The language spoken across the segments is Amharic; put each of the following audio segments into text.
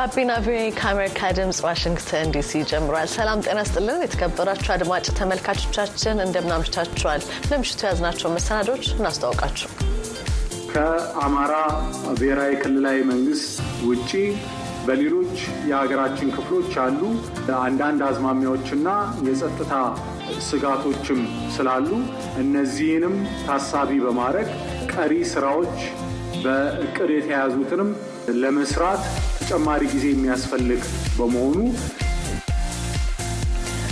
ጋቢና ቪኦኤ ከአሜሪካ ድምፅ ዋሽንግተን ዲሲ ጀምሯል። ሰላም ጤና ስጥልን። የተከበራችሁ አድማጭ ተመልካቾቻችን እንደምናምሽታችኋል። ለምሽቱ የያዝናቸው መሰናዶች እናስተዋውቃችሁ። ከአማራ ብሔራዊ ክልላዊ መንግስት ውጪ በሌሎች የሀገራችን ክፍሎች ያሉ አንዳንድ አዝማሚያዎችና የጸጥታ ስጋቶችም ስላሉ እነዚህንም ታሳቢ በማድረግ ቀሪ ስራዎች በእቅድ የተያዙትንም ለመስራት ተጨማሪ ጊዜ የሚያስፈልግ በመሆኑ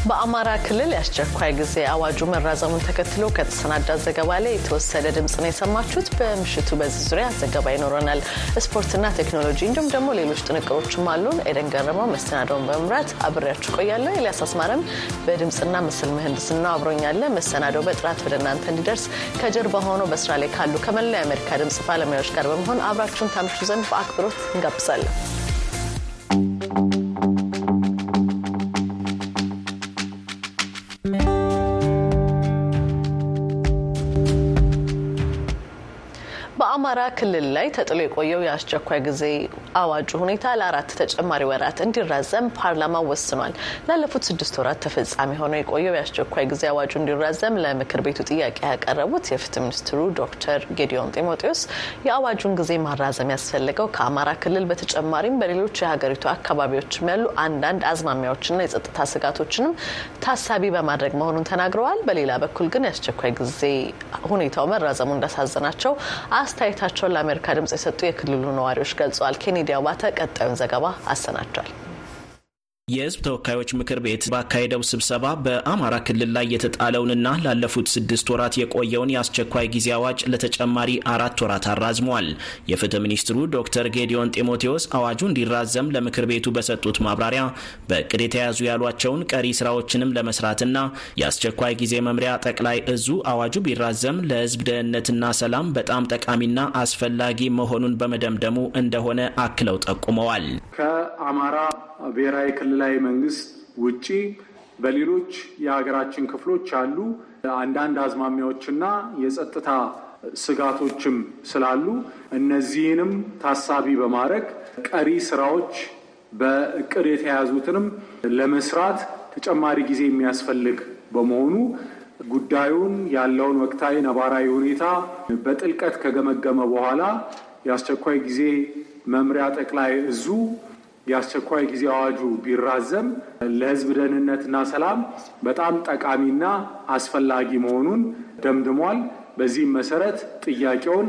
በአማራ ክልል የአስቸኳይ ጊዜ አዋጁ መራዘሙን ተከትሎ ከተሰናዳ ዘገባ ላይ የተወሰደ ድምፅ ነው የሰማችሁት። በምሽቱ በዚህ ዙሪያ ዘገባ ይኖረናል። ስፖርትና ቴክኖሎጂ እንዲሁም ደግሞ ሌሎች ጥንቅሮችም አሉን። ኤደን ገረመው መሰናዳውን በመምራት አብሬያችሁ ቆያለሁ። ኤልያስ አስማረም በድምፅና ምስል ምህንድስና አብሮኛለ። መሰናዳው በጥራት ወደ እናንተ እንዲደርስ ከጀርባ ሆኖ በስራ ላይ ካሉ ከመላው የአሜሪካ ድምፅ ባለሙያዎች ጋር በመሆን አብራችሁን ታምሹ ዘንድ በአክብሮት እንጋብዛለን። በአማራ ክልል ላይ ተጥሎ የቆየው የአስቸኳይ ጊዜ አዋጁ ሁኔታ ለአራት ተጨማሪ ወራት እንዲራዘም ፓርላማ ወስኗል። ላለፉት ስድስት ወራት ተፈጻሚ ሆነው የቆየው የአስቸኳይ ጊዜ አዋጁ እንዲራዘም ለምክር ቤቱ ጥያቄ ያቀረቡት የፍትህ ሚኒስትሩ ዶክተር ጌዲዮን ጢሞቴዎስ የአዋጁን ጊዜ ማራዘም ያስፈለገው ከአማራ ክልል በተጨማሪም በሌሎች የሀገሪቱ አካባቢዎችም ያሉ አንዳንድ አዝማሚያዎችና የጸጥታ ስጋቶችንም ታሳቢ በማድረግ መሆኑን ተናግረዋል። በሌላ በኩል ግን የአስቸኳይ ጊዜ ሁኔታው መራዘሙ እንዳሳዘናቸው አስተያየታቸውን ለአሜሪካ ድምጽ የሰጡ የክልሉ ነዋሪዎች ገልጸዋል። ኬኔዲ አባተ ቀጣዩን ዘገባ አሰናድቷል። የሕዝብ ተወካዮች ምክር ቤት ባካሄደው ስብሰባ በአማራ ክልል ላይ የተጣለውንና ላለፉት ስድስት ወራት የቆየውን የአስቸኳይ ጊዜ አዋጅ ለተጨማሪ አራት ወራት አራዝሟል። የፍትህ ሚኒስትሩ ዶክተር ጌዲዮን ጢሞቴዎስ አዋጁ እንዲራዘም ለምክር ቤቱ በሰጡት ማብራሪያ በእቅድ የተያዙ ያሏቸውን ቀሪ ስራዎችንም ለመስራትና የአስቸኳይ ጊዜ መምሪያ ጠቅላይ እዙ አዋጁ ቢራዘም ለሕዝብ ደህንነትና ሰላም በጣም ጠቃሚና አስፈላጊ መሆኑን በመደምደሙ እንደሆነ አክለው ጠቁመዋል። ከአማራ ብሔራዊ ክልላዊ መንግስት ውጪ በሌሎች የሀገራችን ክፍሎች ያሉ አንዳንድ አዝማሚያዎችና የጸጥታ ስጋቶችም ስላሉ እነዚህንም ታሳቢ በማድረግ ቀሪ ስራዎች በእቅድ የተያዙትንም ለመስራት ተጨማሪ ጊዜ የሚያስፈልግ በመሆኑ ጉዳዩን ያለውን ወቅታዊ ነባራዊ ሁኔታ በጥልቀት ከገመገመ በኋላ የአስቸኳይ ጊዜ መምሪያ ጠቅላይ እዙ የአስቸኳይ ጊዜ አዋጁ ቢራዘም ለሕዝብ ደህንነትና ሰላም በጣም ጠቃሚና አስፈላጊ መሆኑን ደምድሟል። በዚህም መሰረት ጥያቄውን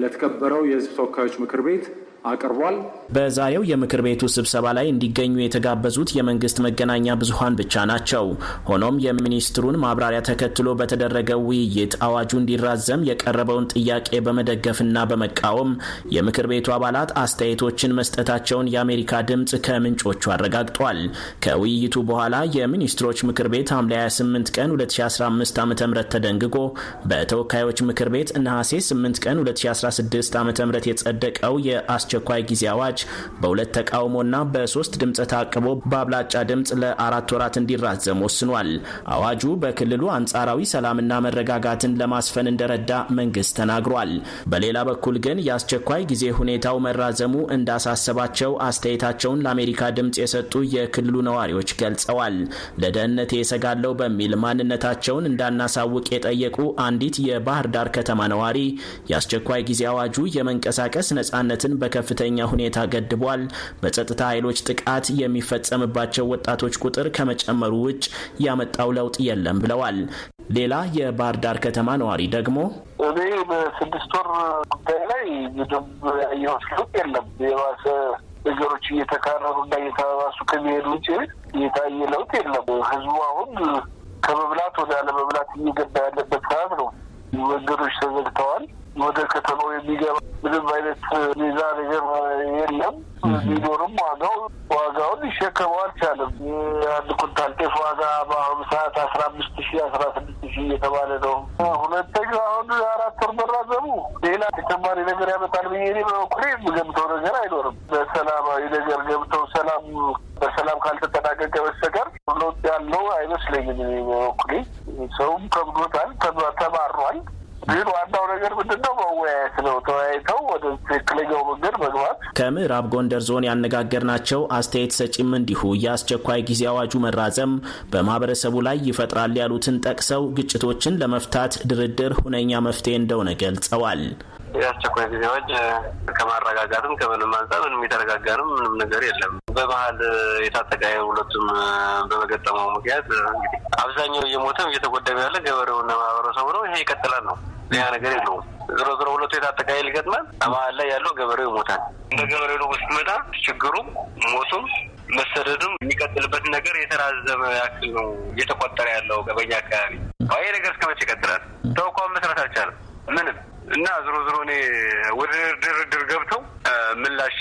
ለተከበረው የሕዝብ ተወካዮች ምክር ቤት አቅርቧል። በዛሬው የምክር ቤቱ ስብሰባ ላይ እንዲገኙ የተጋበዙት የመንግስት መገናኛ ብዙኃን ብቻ ናቸው። ሆኖም የሚኒስትሩን ማብራሪያ ተከትሎ በተደረገው ውይይት አዋጁ እንዲራዘም የቀረበውን ጥያቄ በመደገፍና በመቃወም የምክር ቤቱ አባላት አስተያየቶችን መስጠታቸውን የአሜሪካ ድምፅ ከምንጮቹ አረጋግጧል። ከውይይቱ በኋላ የሚኒስትሮች ምክር ቤት ሐምሌ 28 ቀን 2015 ዓ ም ተደንግጎ በተወካዮች ምክር ቤት ነሐሴ 8 ቀን 2016 ዓ ም የጸደቀው የአስቸ አስቸኳይ ጊዜ አዋጅ በሁለት ተቃውሞና በሶስት ድምፀ ታቅቦ በአብላጫ ድምፅ ለአራት ወራት እንዲራዘም ወስኗል። አዋጁ በክልሉ አንጻራዊ ሰላምና መረጋጋትን ለማስፈን እንደረዳ መንግስት ተናግሯል። በሌላ በኩል ግን የአስቸኳይ ጊዜ ሁኔታው መራዘሙ እንዳሳሰባቸው አስተያየታቸውን ለአሜሪካ ድምፅ የሰጡ የክልሉ ነዋሪዎች ገልጸዋል። ለደህንነቴ እሰጋለሁ በሚል ማንነታቸውን እንዳናሳውቅ የጠየቁ አንዲት የባህር ዳር ከተማ ነዋሪ የአስቸኳይ ጊዜ አዋጁ የመንቀሳቀስ ነጻነትን በከ ከፍተኛ ሁኔታ ገድቧል። በጸጥታ ኃይሎች ጥቃት የሚፈጸምባቸው ወጣቶች ቁጥር ከመጨመሩ ውጭ ያመጣው ለውጥ የለም ብለዋል። ሌላ የባህር ዳር ከተማ ነዋሪ ደግሞ እኔ በስድስት ወር ጉዳይ ላይ ምንም ያየሁት ለውጥ የለም። የባሰ ነገሮች እየተካረሩ እና እየተባባሱ ከሚሄዱ ውጭ የታየ ለውጥ የለም። ህዝቡ አሁን ከመብላት ወደ አለመብላት እየገባ ያለበት ሰዓት ነው። መንገዶች ተዘግተዋል። ወደ ከተማው የሚገባ ምንም አይነት ቪዛ ነገር የለም። ቢኖርም ዋጋው ዋጋውን ሊሸከመው አልቻለም። አንድ ኩንታል ጤፍ ዋጋ በአሁኑ ሰዓት አስራ አምስት ሺህ አስራ ስድስት ሺህ እየተባለ ነው። ሁለተኛው አሁን አራት ወር መራዘሙ ሌላ ተጨማሪ ነገር ያመጣል ብዬ እኔ በበኩሌ የምገምተው ነገር አይኖርም። በሰላማዊ ነገር ገብተው ሰላም በሰላም ካልተጠናቀቀ በስተቀር ለውጥ ያለው አይመስለኝም። በበኩሌ ሰውም ከብዶታል፣ ተማሯል። ግን ዋናው ነገር ምንድን ነው? መወያየት ነው። ተወያይተው ወደ ትክክለኛው መንገድ ከምዕራብ ጎንደር ዞን ያነጋገርናቸው አስተያየት ሰጪም እንዲሁ የአስቸኳይ ጊዜ አዋጁ መራዘም በማህበረሰቡ ላይ ይፈጥራል ያሉትን ጠቅሰው ግጭቶችን ለመፍታት ድርድር ሁነኛ መፍትሄ እንደሆነ ገልጸዋል። የአስቸኳይ ጊዜ አዋጅ ከማረጋጋትም ከምንም አንጻር ምንም የተረጋጋንም ምንም ነገር የለም። በመሀል የታጠቀ ሁለቱም በመገጠመው ምክንያት እንግዲህ አብዛኛው እየሞተም እየተጎዳም ያለ ገበሬውና ማህበረሰቡ ነው። ይሄ ይቀጥላል ነው ሌላ ነገር የለውም። ዞሮ ዞሮ ሁለቱ የታጠቀ ኃይል ይገጥማል። መሀል ላይ ያለው ገበሬው ይሞታል። እንደ ገበሬው ደግሞ ስትመጣ ችግሩም ሞቱም መሰደዱም የሚቀጥልበት ነገር የተራዘመ ያክል ነው እየተቆጠረ ያለው በኛ አካባቢ። ይሄ ነገር እስከመቼ ይቀጥላል? ተቋም መስራት አልቻለም ምንም እና ዝሮ ዝሮ እኔ ወደ ድርድር ገብተው ምላሽ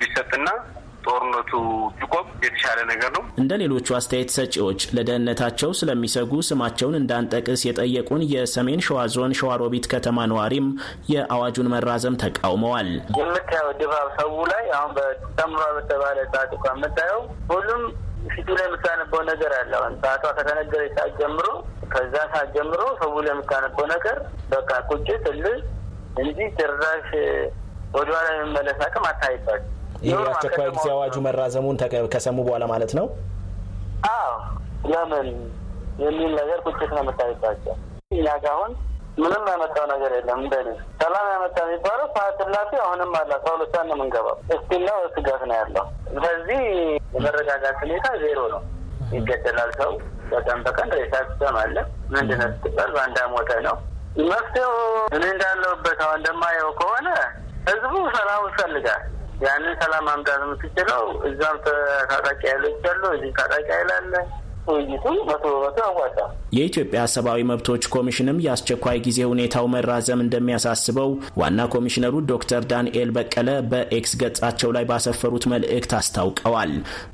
ቢሰጥና ጦርነቱ ቢቆም የተሻለ ነገር ነው። እንደ ሌሎቹ አስተያየት ሰጪዎች ለደህንነታቸው ስለሚሰጉ ስማቸውን እንዳንጠቅስ የጠየቁን የሰሜን ሸዋ ዞን ሸዋሮቢት ከተማ ነዋሪም የአዋጁን መራዘም ተቃውመዋል። የምታየው ድባብ ሰው ላይ አሁን በጨምሯ በተባለ ሰዓት እንኳ የምታየው ሁሉም ፊቱ ላይ የምታነበው ነገር አለ። አሁን ሰዓቷ ከተነገረ ሰዓት ጀምሮ ከዛ ሰዓት ጀምሮ ሰው ላይ የምታነበው ነገር በቃ ቁጭት እልህ እንጂ ጭራሽ ወደኋላ የመመለስ አቅም አታይባቸው። ይህ የአስቸኳይ ጊዜ አዋጁ መራዘሙን ከሰሙ በኋላ ማለት ነው። አዎ ለምን የሚል ነገር ቁጭት ነው የምታይባቸው። እኛ ጋ አሁን ምንም ያመጣው ነገር የለም። እንደኔ ሰላም ያመጣ የሚባለው ሰዓት እላፊ አሁንም አለ። አስራ ሁለት ሰዓት ነው የምንገባው። እስቲና ስጋት ነው ያለው። ስለዚህ የመረጋጋት ሁኔታ ዜሮ ነው። ይገደላል ሰው በቀን በቀን ሬሳ ትሰማለ። ምንድን ነው ስትባል በአንድ ሞተ ነው መፍትሄው። እኔ እንዳለሁበት አሁን እንደማየው ከሆነ ህዝቡ ሰላም ይፈልጋል። ያንን ሰላም ማምጣት የምትችለው እዛም ታጣቂ ኃይሎች አሉ፣ እዚህ ታጣቂ ኃይል አለ። ውይይቱ መቶ በመቶ ያዋጣ። የኢትዮጵያ ሰብአዊ መብቶች ኮሚሽንም የአስቸኳይ ጊዜ ሁኔታው መራዘም እንደሚያሳስበው ዋና ኮሚሽነሩ ዶክተር ዳንኤል በቀለ በኤክስ ገጻቸው ላይ ባሰፈሩት መልእክት አስታውቀዋል።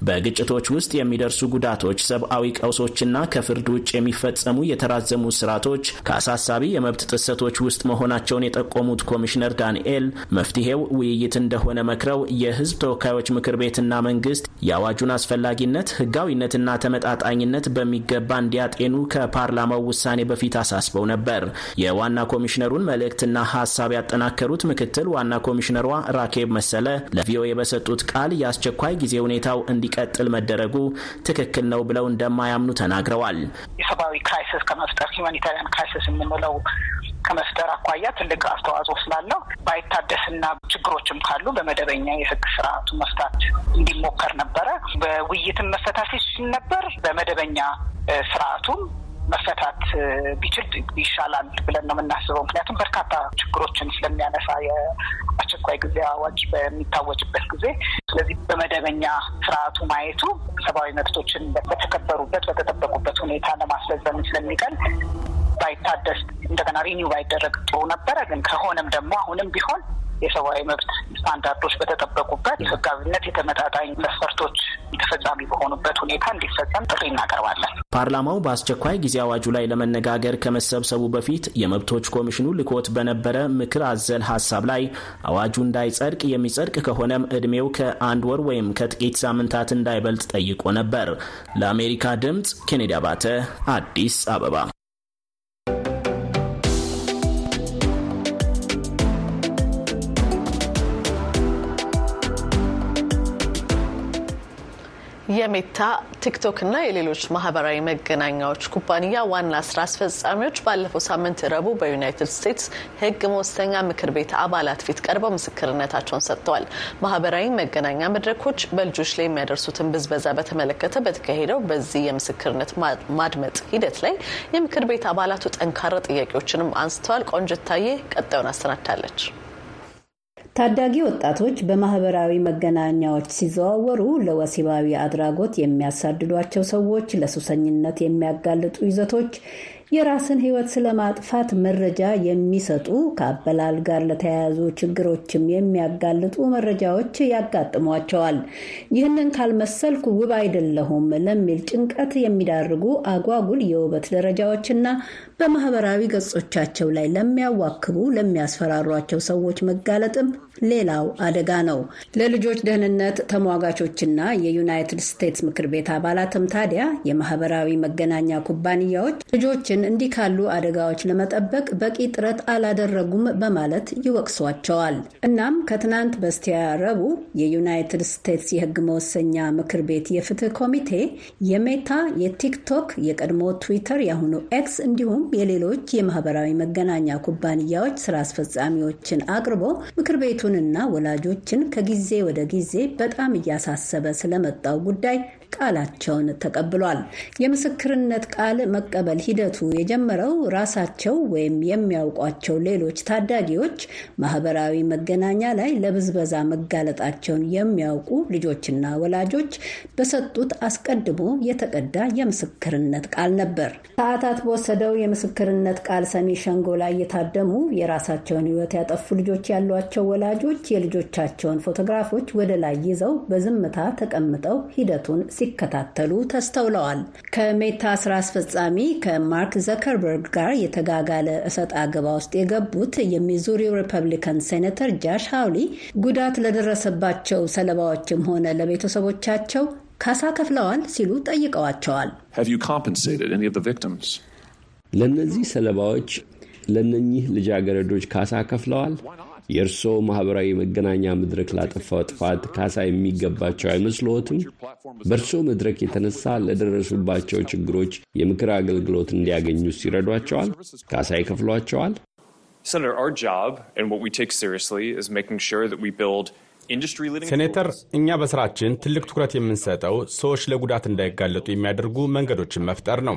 በግጭቶች ውስጥ የሚደርሱ ጉዳቶች፣ ሰብአዊ ቀውሶችና ከፍርድ ውጭ የሚፈጸሙ የተራዘሙ ስርዓቶች ከአሳሳቢ የመብት ጥሰቶች ውስጥ መሆናቸውን የጠቆሙት ኮሚሽነር ዳንኤል መፍትሄው ውይይት እንደሆነ መክረው የህዝብ ተወካዮች ምክር ቤትና መንግስት የአዋጁን አስፈላጊነት ህጋዊነትና ተመጣጣኝ ነት በሚገባ እንዲያጤኑ ከፓርላማው ውሳኔ በፊት አሳስበው ነበር። የዋና ኮሚሽነሩን መልእክትና ሀሳብ ያጠናከሩት ምክትል ዋና ኮሚሽነሯ ራኬብ መሰለ ለቪኦኤ በሰጡት ቃል የአስቸኳይ ጊዜ ሁኔታው እንዲቀጥል መደረጉ ትክክል ነው ብለው እንደማያምኑ ተናግረዋል። የሰብአዊ crisis ከመፍጠር humanitarian crisis የምንለው ከመፍጠር አኳያ ትልቅ አስተዋጽኦ ስላለው ባይታደስና ችግሮችም ካሉ በመደበኛ የህግ ስርዓቱ መፍታት እንዲሞከር ነበረ። በውይይትም መፈታት ይችል ነበር። በመደበኛ ስርዓቱም መፈታት ቢችል ይሻላል ብለን ነው የምናስበው። ምክንያቱም በርካታ ችግሮችን ስለሚያነሳ የአስቸኳይ ጊዜ አዋጅ በሚታወጅበት ጊዜ። ስለዚህ በመደበኛ ስርዓቱ ማየቱ ሰብአዊ መብቶችን በተከበሩበት በተጠበቁበት ሁኔታ ለማስፈጸም ስለሚቀል ባይታደስ እንደገና renew ባይደረግ ጥሩ ነበረ። ግን ከሆነም ደግሞ አሁንም ቢሆን የሰብአዊ መብት ስታንዳርዶች በተጠበቁበት ህጋዊነት የተመጣጣኝ መስፈርቶች ተፈጻሚ በሆኑበት ሁኔታ እንዲፈጸም ጥሪ እናቀርባለን። ፓርላማው በአስቸኳይ ጊዜ አዋጁ ላይ ለመነጋገር ከመሰብሰቡ በፊት የመብቶች ኮሚሽኑ ልኮት በነበረ ምክር አዘል ሀሳብ ላይ አዋጁ እንዳይጸድቅ የሚጸድቅ ከሆነም ዕድሜው ከአንድ ወር ወይም ከጥቂት ሳምንታት እንዳይበልጥ ጠይቆ ነበር። ለአሜሪካ ድምፅ ኬኔዲ አባተ አዲስ አበባ። የሜታ ቲክቶክ እና የሌሎች ማህበራዊ መገናኛዎች ኩባንያ ዋና ስራ አስፈጻሚዎች ባለፈው ሳምንት ረቡዕ በዩናይትድ ስቴትስ የሕግ መወሰኛ ምክር ቤት አባላት ፊት ቀርበው ምስክርነታቸውን ሰጥተዋል። ማህበራዊ መገናኛ መድረኮች በልጆች ላይ የሚያደርሱትን ብዝበዛ በተመለከተ በተካሄደው በዚህ የምስክርነት ማድመጥ ሂደት ላይ የምክር ቤት አባላቱ ጠንካራ ጥያቄዎችንም አንስተዋል። ቆንጅታዬ ቀጣዩን አሰናድታለች። ታዳጊ ወጣቶች በማህበራዊ መገናኛዎች ሲዘዋወሩ ለወሲባዊ አድራጎት የሚያሳድዷቸው ሰዎች፣ ለሱሰኝነት የሚያጋልጡ ይዘቶች፣ የራስን ሕይወት ስለማጥፋት መረጃ የሚሰጡ ከአበላል ጋር ለተያያዙ ችግሮችም የሚያጋልጡ መረጃዎች ያጋጥሟቸዋል። ይህንን ካልመሰልኩ ውብ አይደለሁም ለሚል ጭንቀት የሚዳርጉ አጓጉል የውበት ደረጃዎችና በማህበራዊ ገጾቻቸው ላይ ለሚያዋክቡ፣ ለሚያስፈራሯቸው ሰዎች መጋለጥም ሌላው አደጋ ነው። ለልጆች ደህንነት ተሟጋቾችና የዩናይትድ ስቴትስ ምክር ቤት አባላትም ታዲያ የማህበራዊ መገናኛ ኩባንያዎች ልጆችን እንዲህ ካሉ አደጋዎች ለመጠበቅ በቂ ጥረት አላደረጉም በማለት ይወቅሷቸዋል። እናም ከትናንት በስቲያ ረቡዕ የዩናይትድ ስቴትስ የሕግ መወሰኛ ምክር ቤት የፍትህ ኮሚቴ የሜታ፣ የቲክቶክ፣ የቀድሞ ትዊተር፣ የአሁኑ ኤክስ እንዲሁም የሌሎች የማህበራዊ መገናኛ ኩባንያዎች ስራ አስፈጻሚዎችን አቅርቦ ምክር ቤቱንና ወላጆችን ከጊዜ ወደ ጊዜ በጣም እያሳሰበ ስለመጣው ጉዳይ ቃላቸውን ተቀብሏል። የምስክርነት ቃል መቀበል ሂደቱ የጀመረው ራሳቸው ወይም የሚያውቋቸው ሌሎች ታዳጊዎች ማህበራዊ መገናኛ ላይ ለብዝበዛ መጋለጣቸውን የሚያውቁ ልጆችና ወላጆች በሰጡት አስቀድሞ የተቀዳ የምስክርነት ቃል ነበር። ሰዓታት በወሰደው የምስክርነት ቃል ሰሚ ሸንጎ ላይ የታደሙ የራሳቸውን ሕይወት ያጠፉ ልጆች ያሏቸው ወላጆች የልጆቻቸውን ፎቶግራፎች ወደ ላይ ይዘው በዝምታ ተቀምጠው ሂደቱን ሲከታተሉ ተስተውለዋል። ከሜታ ስራ አስፈጻሚ ከማርክ ዘከርበርግ ጋር የተጋጋለ እሰጥ አገባ ውስጥ የገቡት የሚዙሪው ሪፐብሊካን ሴኔተር ጃሽ ሃውሊ ጉዳት ለደረሰባቸው ሰለባዎችም ሆነ ለቤተሰቦቻቸው ካሳ ከፍለዋል ሲሉ ጠይቀዋቸዋል። ለእነዚህ ሰለባዎች ለእነኚህ ልጃገረዶች ካሳ ከፍለዋል? የእርስዎ ማህበራዊ መገናኛ መድረክ ላጠፋው ጥፋት ካሳ የሚገባቸው አይመስልዎትም? በእርስዎ መድረክ የተነሳ ለደረሱባቸው ችግሮች የምክር አገልግሎት እንዲያገኙ ይረዷቸዋል? ካሳ ይከፍሏቸዋል? ሴኔተር፣ እኛ በስራችን ትልቅ ትኩረት የምንሰጠው ሰዎች ለጉዳት እንዳይጋለጡ የሚያደርጉ መንገዶችን መፍጠር ነው።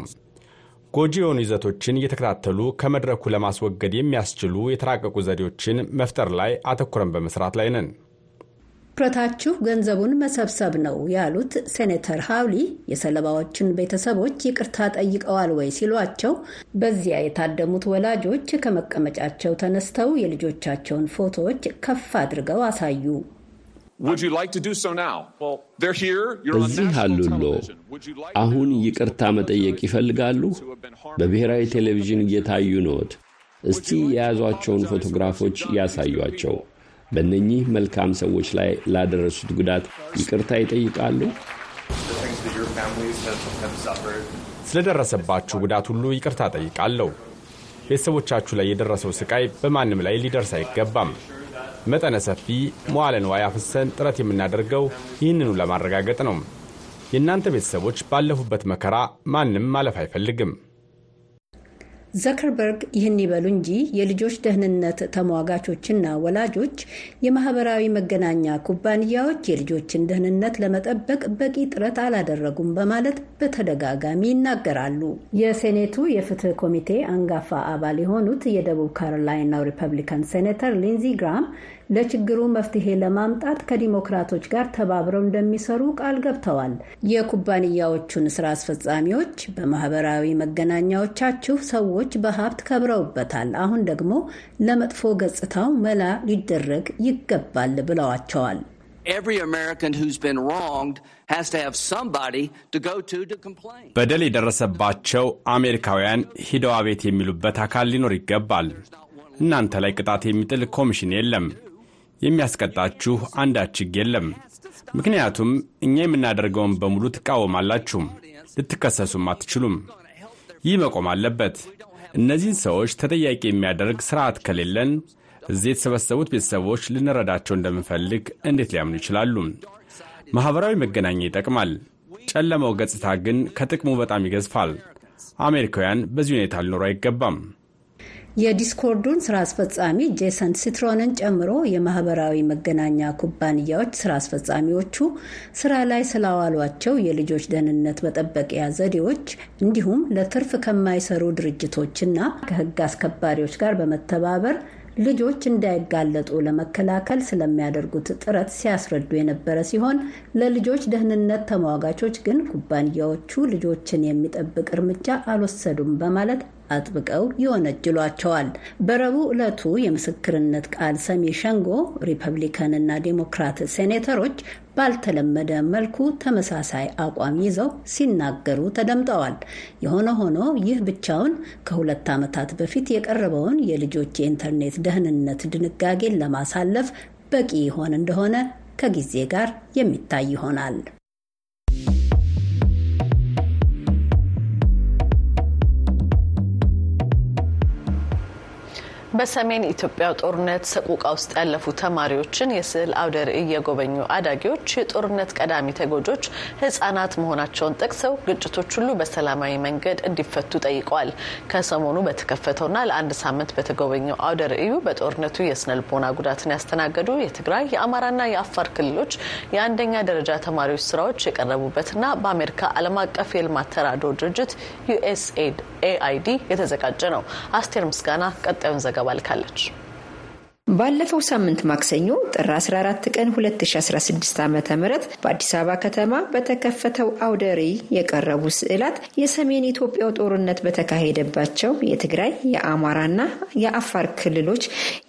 ጎጂ የሆኑ ይዘቶችን እየተከታተሉ ከመድረኩ ለማስወገድ የሚያስችሉ የተራቀቁ ዘዴዎችን መፍጠር ላይ አተኩረን በመስራት ላይ ነን። ትኩረታችሁ ገንዘቡን መሰብሰብ ነው ያሉት ሴኔተር ሃውሊ የሰለባዎችን ቤተሰቦች ይቅርታ ጠይቀዋል ወይ ሲሏቸው በዚያ የታደሙት ወላጆች ከመቀመጫቸው ተነስተው የልጆቻቸውን ፎቶዎች ከፍ አድርገው አሳዩ። እዚህ አሉሎ አሁን ይቅርታ መጠየቅ ይፈልጋሉ? በብሔራዊ ቴሌቪዥን እየታዩ ነዎት። እስቲ የያዟቸውን ፎቶግራፎች ያሳዩአቸው። በእነኚህ መልካም ሰዎች ላይ ላደረሱት ጉዳት ይቅርታ ይጠይቃሉ? ስለደረሰባችሁ ጉዳት ሁሉ ይቅርታ ጠይቃለሁ። ቤተሰቦቻችሁ ላይ የደረሰው ስቃይ በማንም ላይ ሊደርስ አይገባም። መጠነ ሰፊ መዋለ ንዋይ አፍሰን ጥረት የምናደርገው ይህንኑ ለማረጋገጥ ነው። የእናንተ ቤተሰቦች ባለፉበት መከራ ማንም ማለፍ አይፈልግም። ዘከርበርግ ይህን ይበሉ እንጂ የልጆች ደህንነት ተሟጋቾችና ወላጆች የማህበራዊ መገናኛ ኩባንያዎች የልጆችን ደህንነት ለመጠበቅ በቂ ጥረት አላደረጉም በማለት በተደጋጋሚ ይናገራሉ። የሴኔቱ የፍትህ ኮሚቴ አንጋፋ አባል የሆኑት የደቡብ ካሮላይናው ሪፐብሊካን ሴኔተር ሊንዚ ግራም ለችግሩ መፍትሄ ለማምጣት ከዲሞክራቶች ጋር ተባብረው እንደሚሰሩ ቃል ገብተዋል። የኩባንያዎቹን ስራ አስፈጻሚዎች በማህበራዊ መገናኛዎቻችሁ ሰዎች በሀብት ከብረውበታል፣ አሁን ደግሞ ለመጥፎ ገጽታው መላ ሊደረግ ይገባል ብለዋቸዋል። በደል የደረሰባቸው አሜሪካውያን ሂደው አቤት የሚሉበት አካል ሊኖር ይገባል። እናንተ ላይ ቅጣት የሚጥል ኮሚሽን የለም። የሚያስቀጣችሁ አንዳች ሕግ የለም። ምክንያቱም እኛ የምናደርገውን በሙሉ ትቃወማላችሁም፣ ልትከሰሱም አትችሉም። ይህ መቆም አለበት። እነዚህን ሰዎች ተጠያቂ የሚያደርግ ስርዓት ከሌለን እዚህ የተሰበሰቡት ቤተሰቦች ልንረዳቸው እንደምንፈልግ እንዴት ሊያምኑ ይችላሉ? ማኅበራዊ መገናኛ ይጠቅማል። ጨለማው ገጽታ ግን ከጥቅሙ በጣም ይገዝፋል። አሜሪካውያን በዚህ ሁኔታ ሊኖሩ አይገባም። የዲስኮርዱን ስራ አስፈጻሚ ጄሰን ሲትሮንን ጨምሮ የማህበራዊ መገናኛ ኩባንያዎች ስራ አስፈጻሚዎቹ ስራ ላይ ስላዋሏቸው የልጆች ደህንነት መጠበቂያ ዘዴዎች እንዲሁም ለትርፍ ከማይሰሩ ድርጅቶችና ከሕግ አስከባሪዎች ጋር በመተባበር ልጆች እንዳይጋለጡ ለመከላከል ስለሚያደርጉት ጥረት ሲያስረዱ የነበረ ሲሆን ለልጆች ደህንነት ተሟጋቾች ግን ኩባንያዎቹ ልጆችን የሚጠብቅ እርምጃ አልወሰዱም በማለት አጥብቀው ይወነጅሏቸዋል። በረቡዕ ዕለቱ የምስክርነት ቃል ሰሚ ሸንጎ ሪፐብሊካንና ዴሞክራት ሴኔተሮች ባልተለመደ መልኩ ተመሳሳይ አቋም ይዘው ሲናገሩ ተደምጠዋል። የሆነ ሆኖ ይህ ብቻውን ከሁለት ዓመታት በፊት የቀረበውን የልጆች የኢንተርኔት ደህንነት ድንጋጌን ለማሳለፍ በቂ ይሆን እንደሆነ ከጊዜ ጋር የሚታይ ይሆናል። በሰሜን ኢትዮጵያ ጦርነት ሰቆቃ ውስጥ ያለፉ ተማሪዎችን የስዕል አውደ ርዕይ የጎበኙ አዳጊዎች የጦርነት ቀዳሚ ተጎጆች ሕጻናት መሆናቸውን ጠቅሰው ግጭቶች ሁሉ በሰላማዊ መንገድ እንዲፈቱ ጠይቀዋል። ከሰሞኑ በተከፈተውና ለአንድ ሳምንት በተጎበኘው አውደ ርዕዩ በጦርነቱ የስነልቦና ጉዳትን ያስተናገዱ የትግራይ የአማራና የአፋር ክልሎች የአንደኛ ደረጃ ተማሪዎች ስራዎች የቀረቡበትና በአሜሪካ ዓለም አቀፍ የልማት ተራድኦ ድርጅት ዩኤስኤድ ኤአይዲ የተዘጋጀ ነው። አስቴር ምስጋና ቀጣዩን ዘገባ ልካለች። ባለፈው ሳምንት ማክሰኞ ጥር 14 ቀን 2016 ዓ ም በአዲስ አበባ ከተማ በተከፈተው አውደ ርዕይ የቀረቡ ስዕላት የሰሜን ኢትዮጵያው ጦርነት በተካሄደባቸው የትግራይ የአማራና የአፋር ክልሎች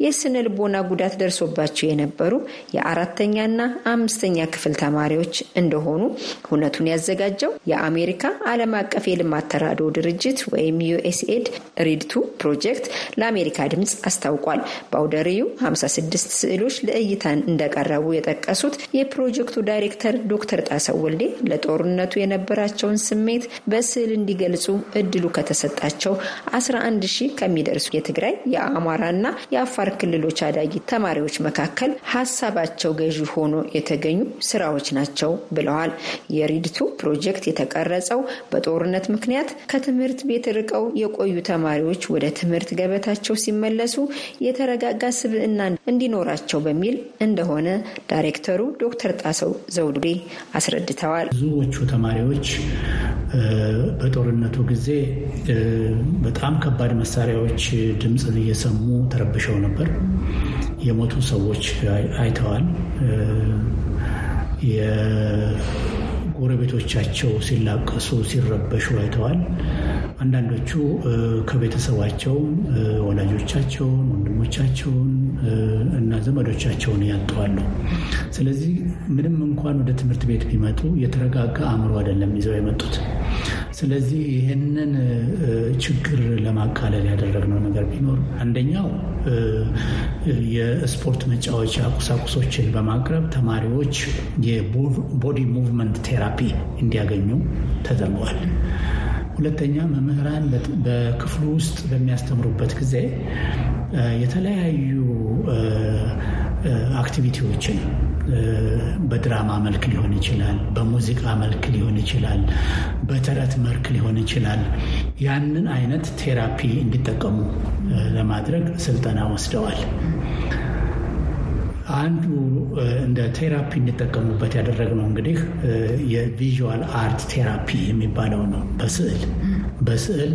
የስነ ልቦና ጉዳት ደርሶባቸው የነበሩ የአራተኛና አምስተኛ ክፍል ተማሪዎች እንደሆኑ ሁነቱን ያዘጋጀው የአሜሪካ ዓለም አቀፍ የልማት ተራድኦ ድርጅት ወይም ዩኤስኤድ READ II ፕሮጀክት ለአሜሪካ ድምፅ አስታውቋል። በአውደ ርዕዩ 56 ስዕሎች ለእይታ እንደቀረቡ የጠቀሱት የፕሮጀክቱ ዳይሬክተር ዶክተር ጣሰው ወልዴ ለጦርነቱ የነበራቸውን ስሜት በስዕል እንዲገልጹ እድሉ ከተሰጣቸው 11 ሺህ ከሚደርሱ የትግራይ የአማራና የአፋር ክልሎች አዳጊ ተማሪዎች መካከል ሀሳባቸው ገዢ ሆኖ የተገኙ ስራዎች ናቸው ብለዋል። የሪድቱ ፕሮጀክት የተቀረጸው በጦርነት ምክንያት ከትምህርት ቤት ርቀው የቆዩ ተማሪዎች ወደ ትምህርት ገበታቸው ሲመለሱ የተረጋጋ ስብዕና እንዲኖራቸው በሚል እንደሆነ ዳይሬክተሩ ዶክተር ጣሰው ዘውዴ አስረድተዋል። ብዙዎቹ ተማሪዎች በጦርነቱ ጊዜ በጣም ከባድ መሳሪያዎች ድምፅን እየሰሙ ተረብሸው ነበር። የሞቱ ሰዎች አይተዋል። ጎረቤቶቻቸው ሲላቀሱ ሲረበሹ አይተዋል። አንዳንዶቹ ከቤተሰባቸው ወላጆቻቸውን፣ ወንድሞቻቸውን እና ዘመዶቻቸውን ያጠዋሉ። ስለዚህ ምንም እንኳን ወደ ትምህርት ቤት ቢመጡ የተረጋጋ አእምሮ አይደለም ይዘው የመጡት። ስለዚህ ይህንን ችግር ለማቃለል ያደረግነው ነገር ቢኖር አንደኛው የስፖርት መጫወቻ ቁሳቁሶችን በማቅረብ ተማሪዎች የ body movement therapy እንዲያገኙ ተደርጓል። ሁለተኛ መምህራን በክፍሉ ውስጥ በሚያስተምሩበት ጊዜ የተለያዩ activity ዎችን በድራማ መልክ ሊሆን ይችላል፣ በሙዚቃ መልክ ሊሆን ይችላል፣ በተረት መልክ ሊሆን ይችላል። ያንን አይነት therapy እንዲጠቀሙ ለማድረግ ስልጠና ወስደዋል። አንዱ እንደ therapy እንዲጠቀሙበት ያደረግነው እንግዲህ የ visual art therapy የሚባለው ነው። በስዕል በስዕል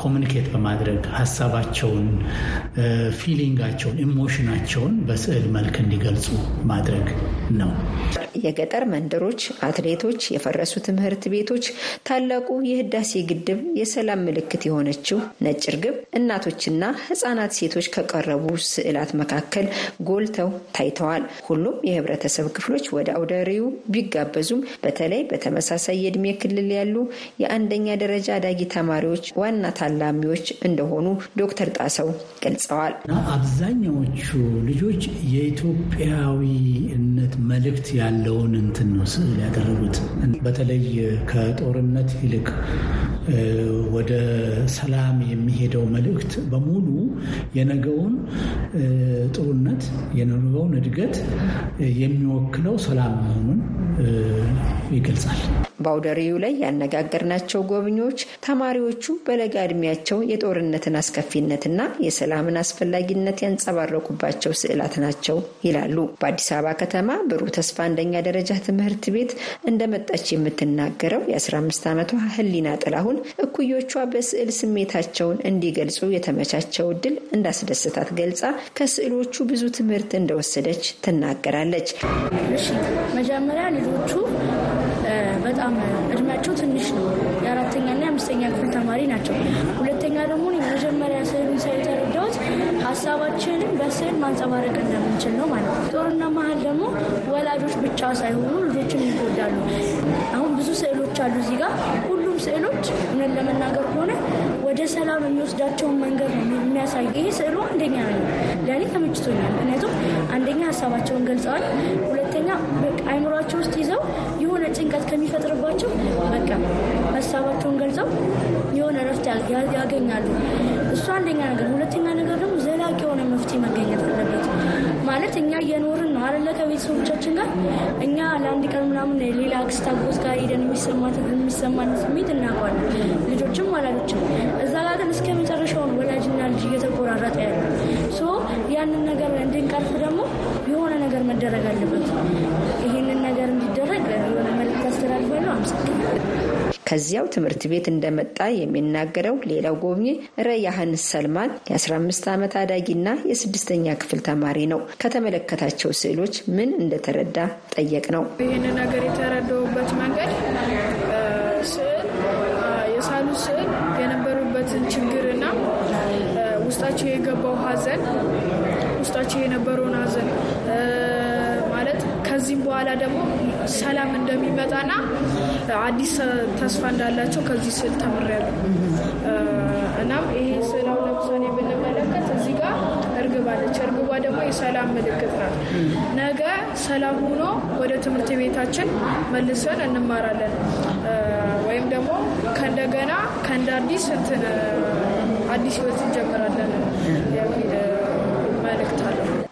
communicate በማድረግ ሀሳባቸውን፣ feeling ኣቸውን፣ emotion ኣቸውን በስዕል መልክ እንዲገልጹ ማድረግ ነው። የገጠር መንደሮች፣ አትሌቶች፣ የፈረሱ ትምህርት ቤቶች፣ ታላቁ የህዳሴ ግድብ፣ የሰላም ምልክት የሆነችው ነጭ ርግብ፣ እናቶችና ህጻናት ሴቶች ከቀረቡ ስዕላት መካከል ጎልተው ታይተዋል። ሁሉም የህብረተሰብ ክፍሎች ወደ አውደ ርዕዩ ቢጋበዙም በተለይ በተመሳሳይ የእድሜ ክልል ያሉ የአንደኛ ደረጃ አዳጊ ተማሪዎች ዋና ታላሚዎች እንደሆኑ ዶክተር ጣሰው ገልጸዋል። አብዛኛዎቹ ልጆች የኢትዮጵያዊነት መልእክት ያለውን እንትን ነው ስዕል ያደረጉት። በተለይ ከጦርነት ይልቅ ወደ ሰላም የሚሄደው መልእክት በሙሉ የነገውን ጥሩነት የነገውን እድገት የሚወክለው ሰላም መሆኑን ይገልጻል። ርዕዩ ላይ ያነጋገርናቸው ጎብኚዎች ተማሪዎቹ በለጋ ዕድሜያቸው የጦርነትን አስከፊነትና የሰላምን አስፈላጊነት ያንጸባረቁባቸው ስዕላት ናቸው ይላሉ። በአዲስ አበባ ከተማ ብሩህ ተስፋ አንደኛ ደረጃ ትምህርት ቤት እንደመጣች የምትናገረው የ15 ዓመቷ ህሊና ጥላሁን እኩዮቿ በስዕል ስሜታቸውን እንዲገልጹ የተመቻቸው እድል እንዳስደስታት ገልጻ ከስዕሎቹ ብዙ ትምህርት እንደወሰደች ትናገራለች። መጀመሪያ ልጆቹ በጣም እድሜያቸው ትንሽ ነው። የአራተኛና የአምስተኛ ክፍል ተማሪ ናቸው። ሁለተኛ ደግሞ የመጀመሪያ ስዕሉን ሳይ የተረዳሁት ሀሳባችንን በስዕል ማንጸባረቅ እንደምንችል ነው ማለት ነው። ጦርና መሀል ደግሞ ወላጆች ብቻ ሳይሆኑ ልጆችን ይጎዳሉ። አሁን ብዙ ስዕሎች አሉ እዚህ ጋር ሁሉም ስዕሎች እውነት ለመናገር ከሆነ ወደ ሰላም የሚወስዳቸውን መንገድ ነው የሚያሳይ። ይሄ ስዕሉ አንደኛ ነው ለእኔ ተመችቶኛል። ምክንያቱም አንደኛ ሀሳባቸውን ገልጸዋል፣ ሁለተኛ አይምሯቸው ውስጥ ይዘው የሆነ ጭንቀት ከሚፈጥርባቸው በቃ ሀሳባቸውን ገልጸው የሆነ ረፍት ያገኛሉ። እሱ አንደኛ ነገር። ሁለተኛ ነገር ደግሞ ዘላቂ የሆነ መፍትሄ መገኘት አለበት። ማለት እኛ እየኖርን ነው አለ ከቤተሰቦቻችን ጋር እኛ ለአንድ ቀን ምናምን ሌላ አክስት አጎት ጋር ሄደን የሚሰማን ስሜት እናውቀዋለን። ልጆችም ወላጆችም እዛ ጋር ግን እስከ መጨረሻውን ወላጅና ልጅ እየተቆራረጠ ያለ ያንን ነገር እንድንቀርፍ ደግሞ የሆነ ነገር መደረግ አለበት። ይህንን ነገር እንዲደረግ የሆነ መልዕክት አስተላልፋለሁ። አመሰግናለሁ። ከዚያው ትምህርት ቤት እንደመጣ የሚናገረው ሌላው ጎብኚ ረያህን ሰልማን የ15 ዓመት አዳጊና የስድስተኛ ክፍል ተማሪ ነው። ከተመለከታቸው ስዕሎች ምን እንደተረዳ ጠየቅ ነው። ይህን ነገር የተረዳውበት መንገድ ስዕል የሳሉ ስዕል የነበሩበትን ችግርና ውስጣቸው የገባው ሐዘን ውስጣቸው የነበረውን ማለት ከዚህም በኋላ ደግሞ ሰላም እንደሚመጣና አዲስ ተስፋ እንዳላቸው ከዚህ ስዕል ተምሬያለሁ። እናም ይሄ ስዕል አሁን ለምሳሌ ብንመለከት እዚህ ጋር እርግብ አለች። እርግቧ ደግሞ የሰላም ምልክት ናት። ነገ ሰላም ሆኖ ወደ ትምህርት ቤታችን መልሰን እንማራለን ወይም ደግሞ ከእንደገና ከእንደ አዲስ አዲስ ህይወት እንጀምራለን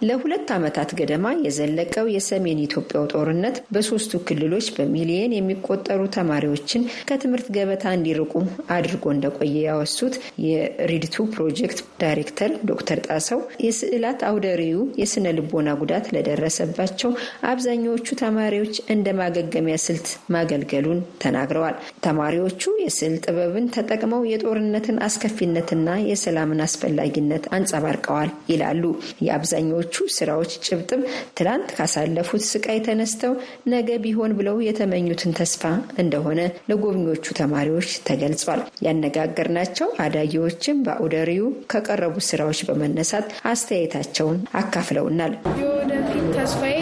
ለሁለት ዓመታት ገደማ የዘለቀው የሰሜን ኢትዮጵያው ጦርነት በሶስቱ ክልሎች በሚሊየን የሚቆጠሩ ተማሪዎችን ከትምህርት ገበታ እንዲርቁ አድርጎ እንደቆየ ያወሱት የሪድቱ ፕሮጀክት ዳይሬክተር ዶክተር ጣሰው የስዕላት አውደሪው የስነ ልቦና ጉዳት ለደረሰባቸው አብዛኛዎቹ ተማሪዎች እንደ ማገገሚያ ስልት ማገልገሉን ተናግረዋል። ተማሪዎቹ የስዕል ጥበብን ተጠቅመው የጦርነትን አስከፊነትና የሰላምን አስፈላጊነት አንጸባርቀዋል ይላሉ። የአብዛኛዎቹ ስራዎች ጭብጥም ትላንት ካሳለፉት ስቃይ ተነስተው ነገ ቢሆን ብለው የተመኙትን ተስፋ እንደሆነ ለጎብኚዎቹ ተማሪዎች ተገልጿል። ያነጋገርናቸው አዳጊዎችም በአውደሪው ከቀረቡ ስራዎች በመነሳት አስተያየታቸውን አካፍለውናል። የወደፊት ተስፋዬ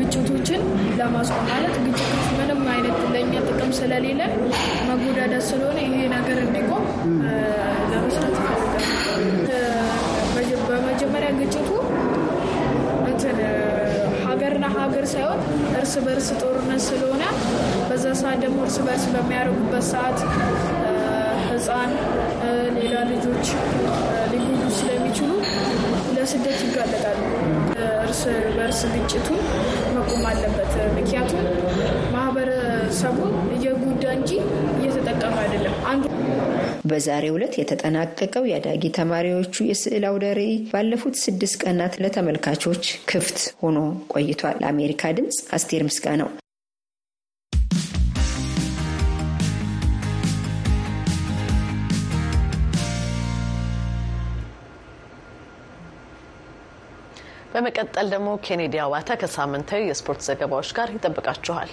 ግጭቶችን ለማስቆም ማለት ግጭቶች ምንም አይነት ለእኛ ጥቅም ስለሌለ መጎዳዳት ስለሆነ ይሄ ነገር እንዲቆም ለመስራት ይፈልጋል። በመጀመሪያ ግጭቱ እንትን ሀገርና ሀገር ሳይሆን እርስ በርስ ጦርነት ስለሆነ በዛ ሰዓት ደግሞ እርስ በርስ በሚያደርጉበት ሰዓት ሕፃን ሌላ ልጆች ሊጎዱ ስለሚችሉ ለስደት ይጋለጣሉ። እርስ በርስ ግጭቱ መቆም አለበት። ምክንያቱም ማህበረሰቡን እየጎዳ እንጂ እየተጠቀመ አይደለም። አንዱ በዛሬው ዕለት የተጠናቀቀው የአዳጊ ተማሪዎቹ የስዕል አውደ ርዕይ ባለፉት ስድስት ቀናት ለተመልካቾች ክፍት ሆኖ ቆይቷል። ለአሜሪካ ድምፅ አስቴር ምስጋናው። በመቀጠል ደግሞ ኬኔዲ አባተ ከሳምንታዊ የስፖርት ዘገባዎች ጋር ይጠብቃችኋል።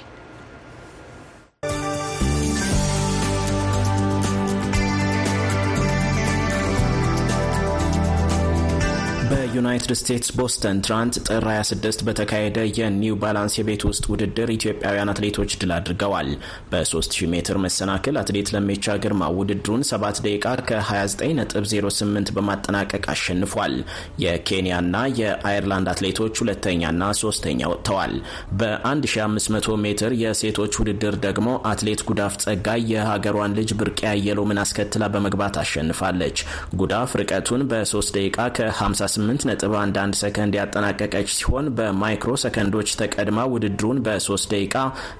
በዩናይትድ ስቴትስ ቦስተን ትናንት ጥር 26 በተካሄደ የኒው ባላንስ የቤት ውስጥ ውድድር ኢትዮጵያውያን አትሌቶች ድል አድርገዋል። በ3000 ሜትር መሰናክል አትሌት ለሜቻ ግርማ ውድድሩን 7 ደቂቃ ከ29.08 በማጠናቀቅ አሸንፏል። የኬንያና የአየርላንድ አትሌቶች ሁለተኛና ሶስተኛ ወጥተዋል። በ1500 ሜትር የሴቶች ውድድር ደግሞ አትሌት ጉዳፍ ጸጋይ የሀገሯን ልጅ ብርቅ ያየሎምን አስከትላ በመግባት አሸንፋለች። ጉዳፍ ርቀቱን በ3 ደቂቃ ከ58 8.11 ሰከንድ ያጠናቀቀች ሲሆን በማይክሮ ሰከንዶች ተቀድማ ውድድሩን በ3 ደቂቃ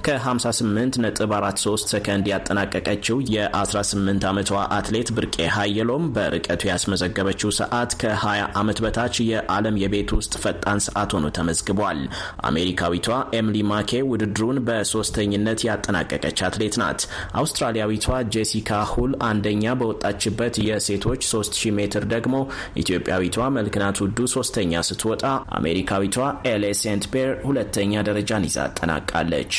ከ58.43 ሰከንድ ያጠናቀቀችው የ18 ዓመቷ አትሌት ብርቄ ሃየሎም በርቀቱ ያስመዘገበችው ሰዓት ከ20 ዓመት በታች የዓለም የቤት ውስጥ ፈጣን ሰዓት ሆኖ ተመዝግቧል። አሜሪካዊቷ ኤምሊ ማኬ ውድድሩን በሶስተኝነት ያጠናቀቀች አትሌት ናት። አውስትራሊያዊቷ ጄሲካ ሁል አንደኛ በወጣችበት የሴቶች 3000 ሜትር ደግሞ ኢትዮጵያዊቷ መልክናት ውዱ ሶስተኛ ስትወጣ አሜሪካዊቷ ኤሌ ሴንት ፔር ሁለተኛ ደረጃን ይዛ አጠናቃለች።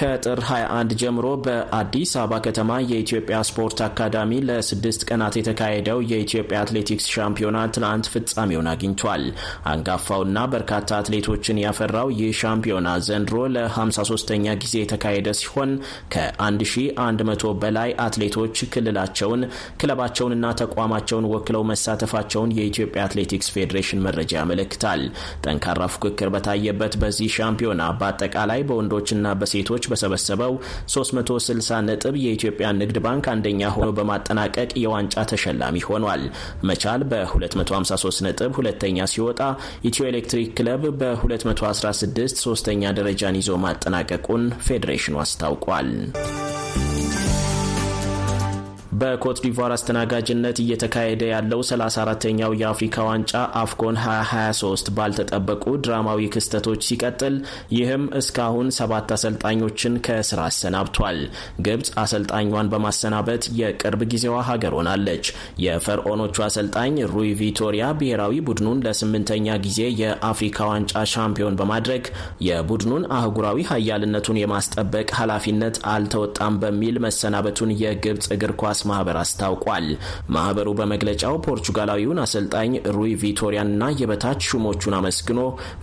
ከጥር 21 ጀምሮ በአዲስ አበባ ከተማ የኢትዮጵያ ስፖርት አካዳሚ ለስድስት ቀናት የተካሄደው የኢትዮጵያ አትሌቲክስ ሻምፒዮና ትናንት ፍጻሜውን አግኝቷል። አንጋፋውና በርካታ አትሌቶችን ያፈራው ይህ ሻምፒዮና ዘንድሮ ለ53ኛ ጊዜ የተካሄደ ሲሆን ከ1100 በላይ አትሌቶች ክልላቸውን፣ ክለባቸውንና ተቋማቸውን ወክለው መሳተፋቸውን የኢትዮጵያ አትሌቲክስ ፌዴሬሽን መረጃ ያመለክታል። ጠንካራ ፉክክር በታየበት በዚህ ሻምፒዮና በአጠቃላይ በወንዶችና በሴቶች በሰበሰበው 360 ነጥብ የኢትዮጵያ ንግድ ባንክ አንደኛ ሆኖ በማጠናቀቅ የዋንጫ ተሸላሚ ሆኗል። መቻል በ253 ነጥብ ሁለተኛ ሲወጣ ኢትዮ ኤሌክትሪክ ክለብ በ216 ሶስተኛ ደረጃን ይዞ ማጠናቀቁን ፌዴሬሽኑ አስታውቋል። በኮት ዲቫር አስተናጋጅነት እየተካሄደ ያለው 34ተኛው የአፍሪካ ዋንጫ አፍኮን 2023 ባልተጠበቁ ድራማዊ ክስተቶች ሲቀጥል ይህም እስካሁን ሰባት አሰልጣኞችን ከስራ አሰናብቷል። ግብፅ አሰልጣኟን በማሰናበት የቅርብ ጊዜዋ ሀገር ሆናለች። የፈርዖኖቹ አሰልጣኝ ሩይ ቪቶሪያ ብሔራዊ ቡድኑን ለስምንተኛ ጊዜ የአፍሪካ ዋንጫ ሻምፒዮን በማድረግ የቡድኑን አህጉራዊ ሀያልነቱን የማስጠበቅ ኃላፊነት አልተወጣም በሚል መሰናበቱን የግብፅ እግር ኳስ ማህበር አስታውቋል። ማህበሩ በመግለጫው ፖርቹጋላዊውን አሰልጣኝ ሩይ ቪቶሪያንና የበታች ሹሞቹን አመስግኖ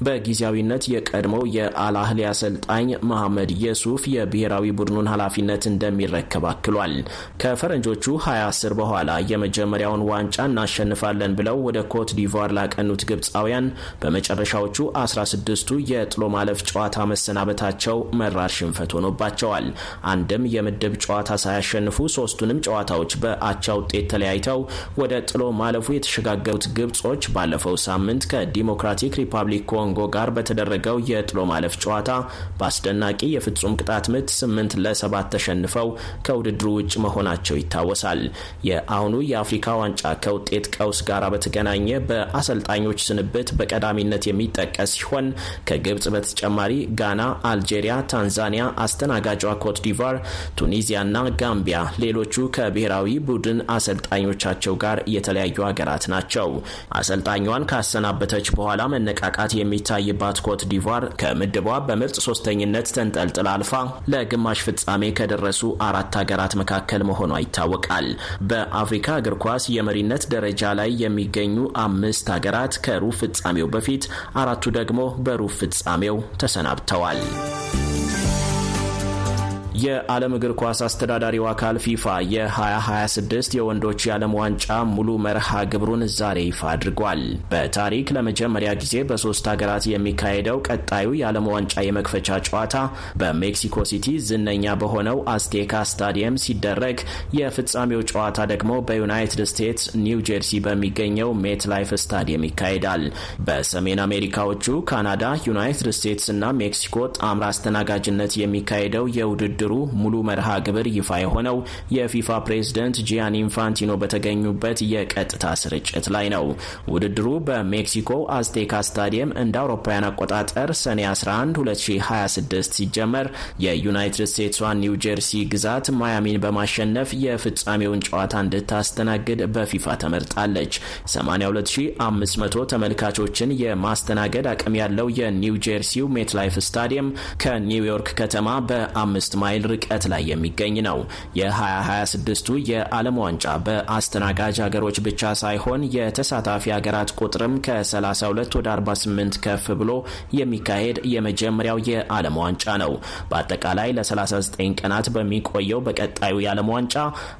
በጊዜያዊነት የቀድሞው የአልአህሊ አሰልጣኝ መሐመድ ዩሱፍ የብሔራዊ ቡድኑን ኃላፊነት እንደሚረከብ አክሏል። ከፈረንጆቹ 2010 በኋላ የመጀመሪያውን ዋንጫ እናሸንፋለን ብለው ወደ ኮት ዲቫር ላቀኑት ግብፃውያን በመጨረሻዎቹ 16ቱ የጥሎ ማለፍ ጨዋታ መሰናበታቸው መራር ሽንፈት ሆኖባቸዋል። አንድም የምድብ ጨዋታ ሳያሸንፉ ሶስቱንም ጨዋታዎች በአቻ ውጤት ተለያይተው ወደ ጥሎ ማለፉ የተሸጋገሩት ግብጾች ባለፈው ሳምንት ከዲሞክራቲክ ሪፐብሊክ ኮንጎ ጋር በተደረገው የጥሎ ማለፍ ጨዋታ በአስደናቂ የፍጹም ቅጣት ምት ስምንት ለሰባት ተሸንፈው ከውድድሩ ውጭ መሆናቸው ይታወሳል። የአሁኑ የአፍሪካ ዋንጫ ከውጤት ቀውስ ጋር በተገናኘ በአሰልጣኞች ስንብት በቀዳሚነት የሚጠቀስ ሲሆን ከግብጽ በተጨማሪ ጋና፣ አልጄሪያ፣ ታንዛኒያ፣ አስተናጋጇ ኮት ዲቫር፣ ቱኒዚያና ጋምቢያ ሌሎቹ ከብሔራዊ ቡድን አሰልጣኞቻቸው ጋር የተለያዩ ሀገራት ናቸው። አሰልጣኟን ካሰናበተች በኋላ መነቃቃት የሚታይባት ኮት ዲቫር ከምድቧ በምርጥ ሶስተኝነት ተንጠልጥላ አልፋ ለግማሽ ፍጻሜ ከደረሱ አራት ሀገራት መካከል መሆኗ ይታወቃል። በአፍሪካ እግር ኳስ የመሪነት ደረጃ ላይ የሚገኙ አምስት ሀገራት ከሩብ ፍጻሜው በፊት አራቱ ደግሞ በሩብ ፍጻሜው ተሰናብተዋል። የዓለም እግር ኳስ አስተዳዳሪው አካል ፊፋ የ2026 የወንዶች የዓለም ዋንጫ ሙሉ መርሃ ግብሩን ዛሬ ይፋ አድርጓል። በታሪክ ለመጀመሪያ ጊዜ በሶስት ሀገራት የሚካሄደው ቀጣዩ የዓለም ዋንጫ የመክፈቻ ጨዋታ በሜክሲኮ ሲቲ ዝነኛ በሆነው አስቴካ ስታዲየም ሲደረግ የፍጻሜው ጨዋታ ደግሞ በዩናይትድ ስቴትስ ኒው ጀርሲ በሚገኘው ሜት ላይፍ ስታዲየም ይካሄዳል። በሰሜን አሜሪካዎቹ ካናዳ፣ ዩናይትድ ስቴትስ እና ሜክሲኮ ጣምራ አስተናጋጅነት የሚካሄደው የውድድሩ ሙሉ መርሃ ግብር ይፋ የሆነው የፊፋ ፕሬዝደንት ጂያኒ ኢንፋንቲኖ በተገኙበት የቀጥታ ስርጭት ላይ ነው። ውድድሩ በሜክሲኮ አዝቴካ ስታዲየም እንደ አውሮፓውያን አቆጣጠር ሰኔ 11 2026 ሲጀመር የዩናይትድ ስቴትሷ ኒው ጀርሲ ግዛት ማያሚን በማሸነፍ የፍጻሜውን ጨዋታ እንድታስተናግድ በፊፋ ተመርጣለች። 82500 ተመልካቾችን የማስተናገድ አቅም ያለው የኒው ጀርሲው ሜትላይፍ ስታዲየም ከኒውዮርክ ከተማ በአምስት ማይል ርቀት ላይ የሚገኝ ነው። የ2026ቱ የዓለም ዋንጫ በአስተናጋጅ ሀገሮች ብቻ ሳይሆን የተሳታፊ ሀገራት ቁጥርም ከ32 ወደ 48 ከፍ ብሎ የሚካሄድ የመጀመሪያው የዓለም ዋንጫ ነው። በአጠቃላይ ለ39 ቀናት በሚቆየው በቀጣዩ የዓለም ዋንጫ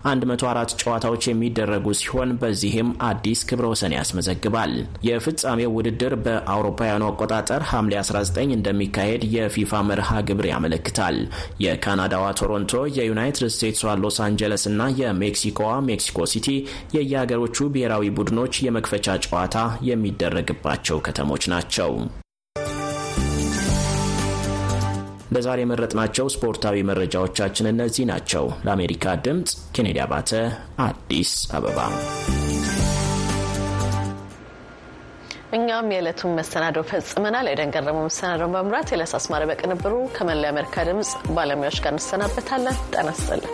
104 ጨዋታዎች የሚደረጉ ሲሆን በዚህም አዲስ ክብረ ወሰን ያስመዘግባል። የፍጻሜው ውድድር በአውሮፓውያኑ አቆጣጠር ሐምሌ 19 እንደሚካሄድ የፊፋ መርሃ ግብር ያመለክታል። የካናዳዋ ቶሮንቶ፣ የዩናይትድ ስቴትሷ ሎስ አንጀለስ እና የሜክሲኮዋ ሜክሲኮ ሲቲ የየሀገሮቹ ብሔራዊ ቡድኖች የመክፈቻ ጨዋታ የሚደረግባቸው ከተሞች ናቸው። ለዛሬ የመረጥናቸው ስፖርታዊ መረጃዎቻችን እነዚህ ናቸው። ለአሜሪካ ድምፅ ኬኔዲ አባተ አዲስ አበባ። እኛም የዕለቱን መሰናደው ፈጽመናል። ኤደን ገረመው መሰናደውን በመምራት የለስ አስማረ በቅንብሩ ከመላው የአሜሪካ ድምፅ ባለሙያዎች ጋር እንሰናበታለን። ጤና ይስጥልን።